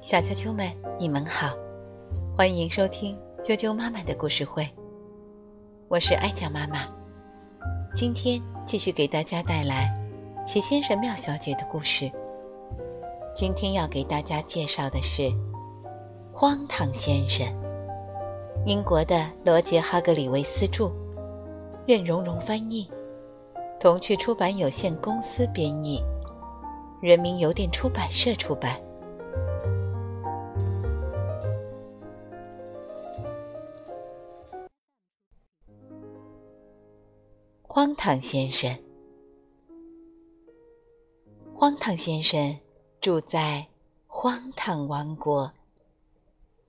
小啾啾们，你们好，欢迎收听啾啾妈妈的故事会。我是爱讲妈妈，今天继续给大家带来齐先生妙小姐的故事。今天要给大家介绍的是《荒唐先生》，英国的罗杰·哈格里维斯著，任蓉蓉翻译，童趣出版有限公司编译，人民邮电出版社出版。荒唐先生，荒唐先生住在荒唐王国。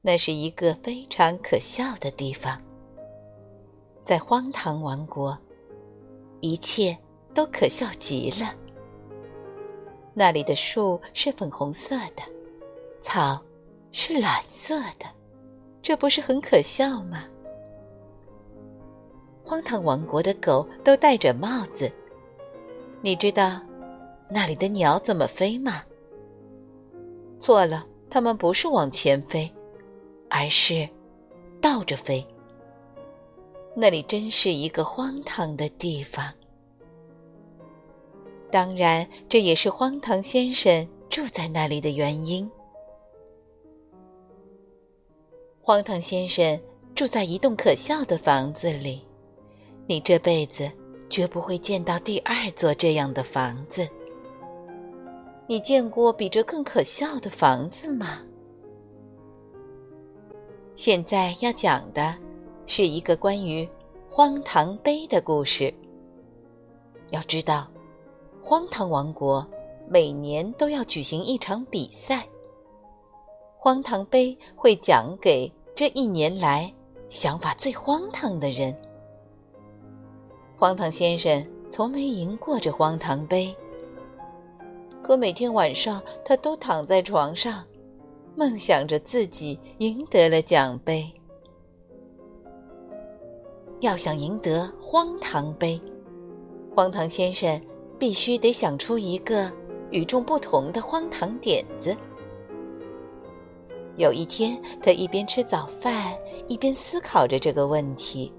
那是一个非常可笑的地方。在荒唐王国，一切都可笑极了。那里的树是粉红色的，草是蓝色的，这不是很可笑吗？荒唐王国的狗都戴着帽子。你知道那里的鸟怎么飞吗？错了，它们不是往前飞，而是倒着飞。那里真是一个荒唐的地方。当然，这也是荒唐先生住在那里的原因。荒唐先生住在一栋可笑的房子里。你这辈子绝不会见到第二座这样的房子。你见过比这更可笑的房子吗？现在要讲的是一个关于荒唐碑的故事。要知道，荒唐王国每年都要举行一场比赛，荒唐杯会奖给这一年来想法最荒唐的人。荒唐先生从没赢过这荒唐杯，可每天晚上他都躺在床上，梦想着自己赢得了奖杯。要想赢得荒唐杯，荒唐先生必须得想出一个与众不同的荒唐点子。有一天，他一边吃早饭，一边思考着这个问题。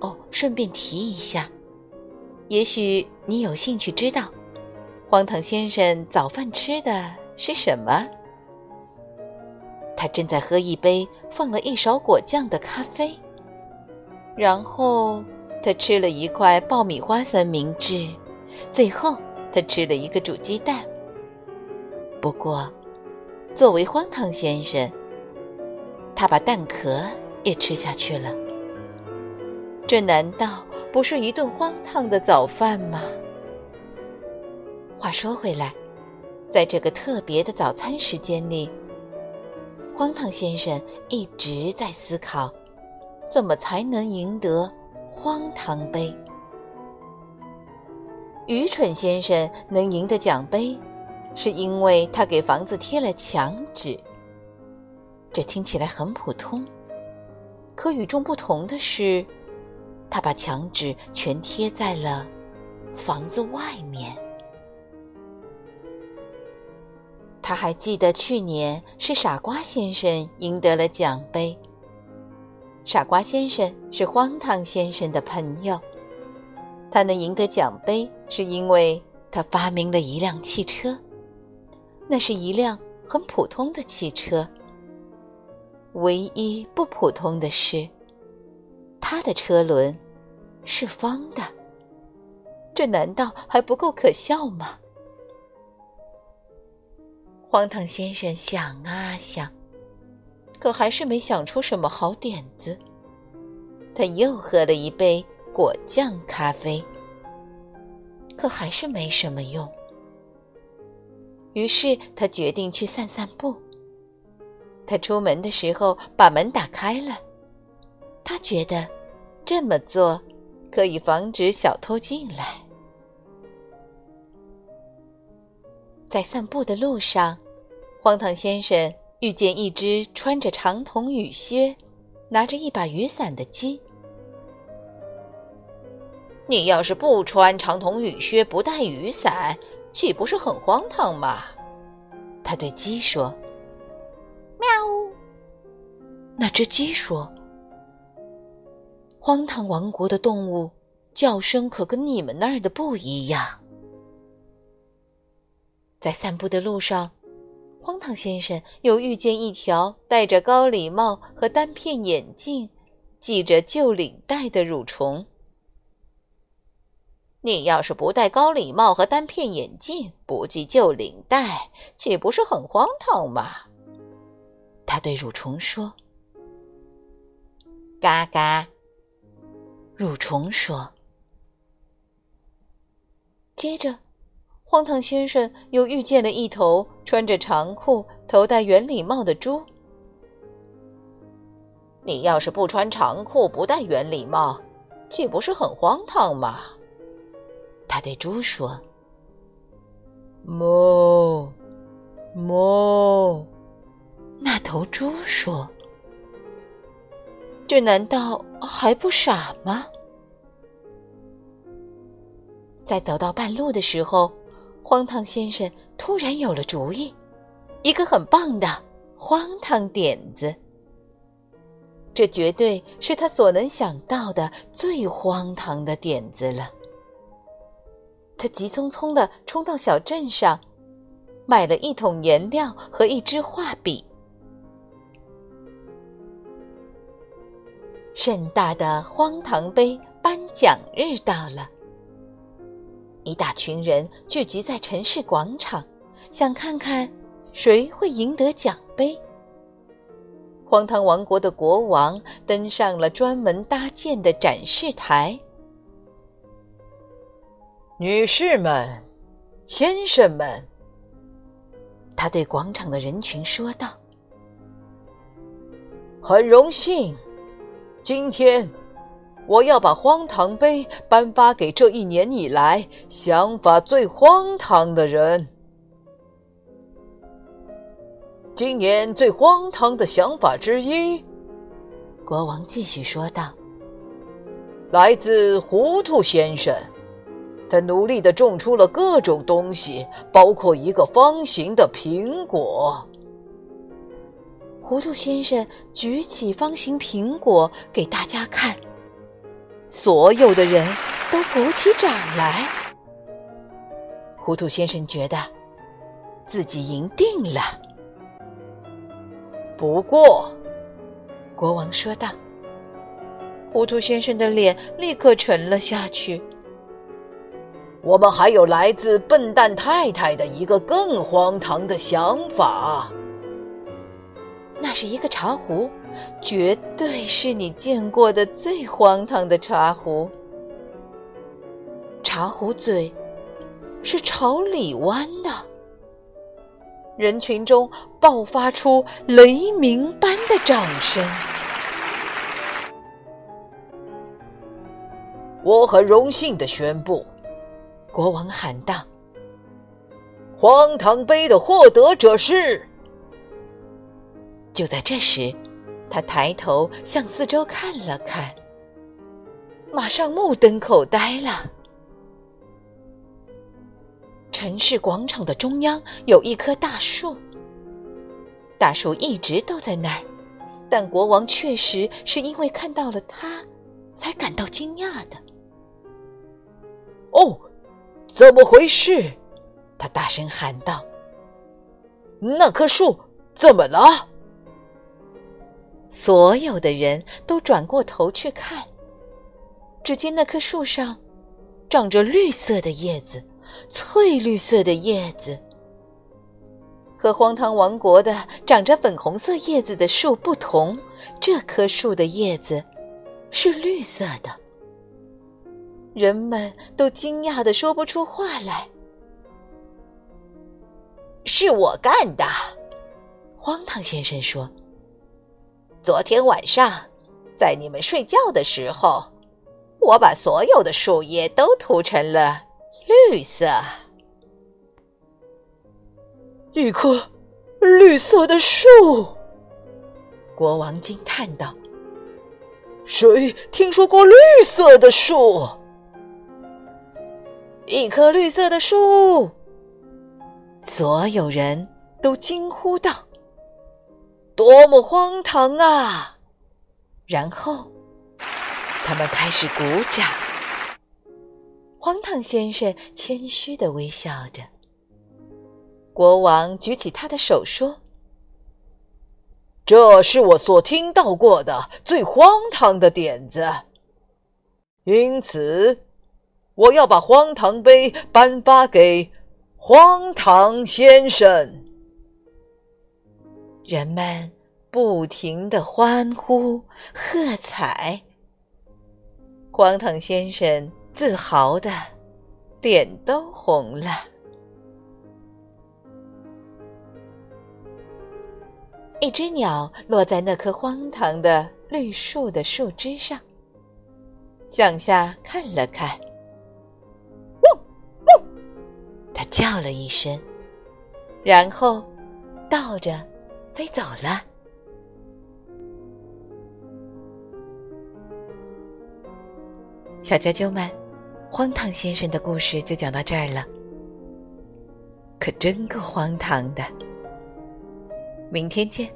哦，顺便提一下，也许你有兴趣知道，荒唐先生早饭吃的是什么？他正在喝一杯放了一勺果酱的咖啡，然后他吃了一块爆米花三明治，最后他吃了一个煮鸡蛋。不过，作为荒唐先生，他把蛋壳也吃下去了。这难道不是一顿荒唐的早饭吗？话说回来，在这个特别的早餐时间里，荒唐先生一直在思考，怎么才能赢得荒唐杯。愚蠢先生能赢得奖杯，是因为他给房子贴了墙纸。这听起来很普通，可与众不同的是。他把墙纸全贴在了房子外面。他还记得去年是傻瓜先生赢得了奖杯。傻瓜先生是荒唐先生的朋友，他能赢得奖杯是因为他发明了一辆汽车，那是一辆很普通的汽车。唯一不普通的是。他的车轮是方的，这难道还不够可笑吗？荒唐先生想啊想，可还是没想出什么好点子。他又喝了一杯果酱咖啡，可还是没什么用。于是他决定去散散步。他出门的时候把门打开了。他觉得这么做可以防止小偷进来。在散步的路上，荒唐先生遇见一只穿着长筒雨靴、拿着一把雨伞的鸡。你要是不穿长筒雨靴、不带雨伞，岂不是很荒唐吗？他对鸡说：“喵。”那只鸡说：“荒唐王国的动物叫声可跟你们那儿的不一样。”在散步的路上，荒唐先生又遇见一条戴着高礼帽和单片眼镜、系着旧领带的蠕虫。你要是不戴高礼帽和单片眼镜，不系旧领带，岂不是很荒唐吗？他对蠕虫说。嘎嘎，蠕虫说。接着，荒唐先生又遇见了一头穿着长裤、头戴圆礼帽的猪。你要是不穿长裤、不戴圆礼帽，岂不是很荒唐吗？他对猪说：“哞，哞。”那头猪说：“这难道还不傻吗？”在走到半路的时候，荒唐先生突然有了主意，一个很棒的荒唐点子。这绝对是他所能想到的最荒唐的点子了。他急匆匆地冲到小镇上，买了一桶颜料和一支画笔。盛大的荒唐杯颁奖日到了，一大群人聚集在城市广场，想看看谁会赢得奖杯。荒唐王国的国王登上了专门搭建的展示台。女士们，先生们，他对广场的人群说道：“很荣幸，今天我要把荒唐杯颁发给这一年以来想法最荒唐的人。今年最荒唐的想法之一，国王继续说道，来自糊涂先生。”他努力的种出了各种东西，包括一个方形的苹果。糊涂先生举起方形苹果给大家看，所有的人都鼓起掌来。糊涂先生觉得自己赢定了。不过，国王说道：“糊涂先生的脸立刻沉了下去。”我们还有来自笨蛋太太的一个更荒唐的想法。那是一个茶壶，绝对是你见过的最荒唐的茶壶。茶壶嘴是朝里弯的。人群中爆发出雷鸣般的掌声。我很荣幸的宣布。国王喊道：“荒唐杯的获得者是……”就在这时，他抬头向四周看了看，马上目瞪口呆了。城市广场的中央有一棵大树，大树一直都在那儿，但国王确实是因为看到了它，才感到惊讶的。哦。怎么回事？他大声喊道：“那棵树怎么了？”所有的人都转过头去看，只见那棵树上长着绿色的叶子，翠绿色的叶子。和荒唐王国的长着粉红色叶子的树不同，这棵树的叶子是绿色的。人们都惊讶的说不出话来。是我干的，荒唐先生说：“昨天晚上，在你们睡觉的时候，我把所有的树叶都涂成了绿色。”一棵绿色的树，国王惊叹道：“谁听说过绿色的树？”一棵绿色的树，所有人都惊呼道：“多么荒唐啊！”然后，他们开始鼓掌。荒唐先生谦虚的微笑着。国王举起他的手说：“这是我所听到过的最荒唐的点子。因此，我要把荒唐杯颁发给荒唐先生。”人们不停的欢呼喝彩。荒唐先生自豪的脸都红了。一只鸟落在那棵荒唐的绿树的树枝上，向下看了看，叫了一声，然后倒着飞走了。小啾啾们，荒唐先生的故事就讲到这儿了，可真够荒唐的。明天见。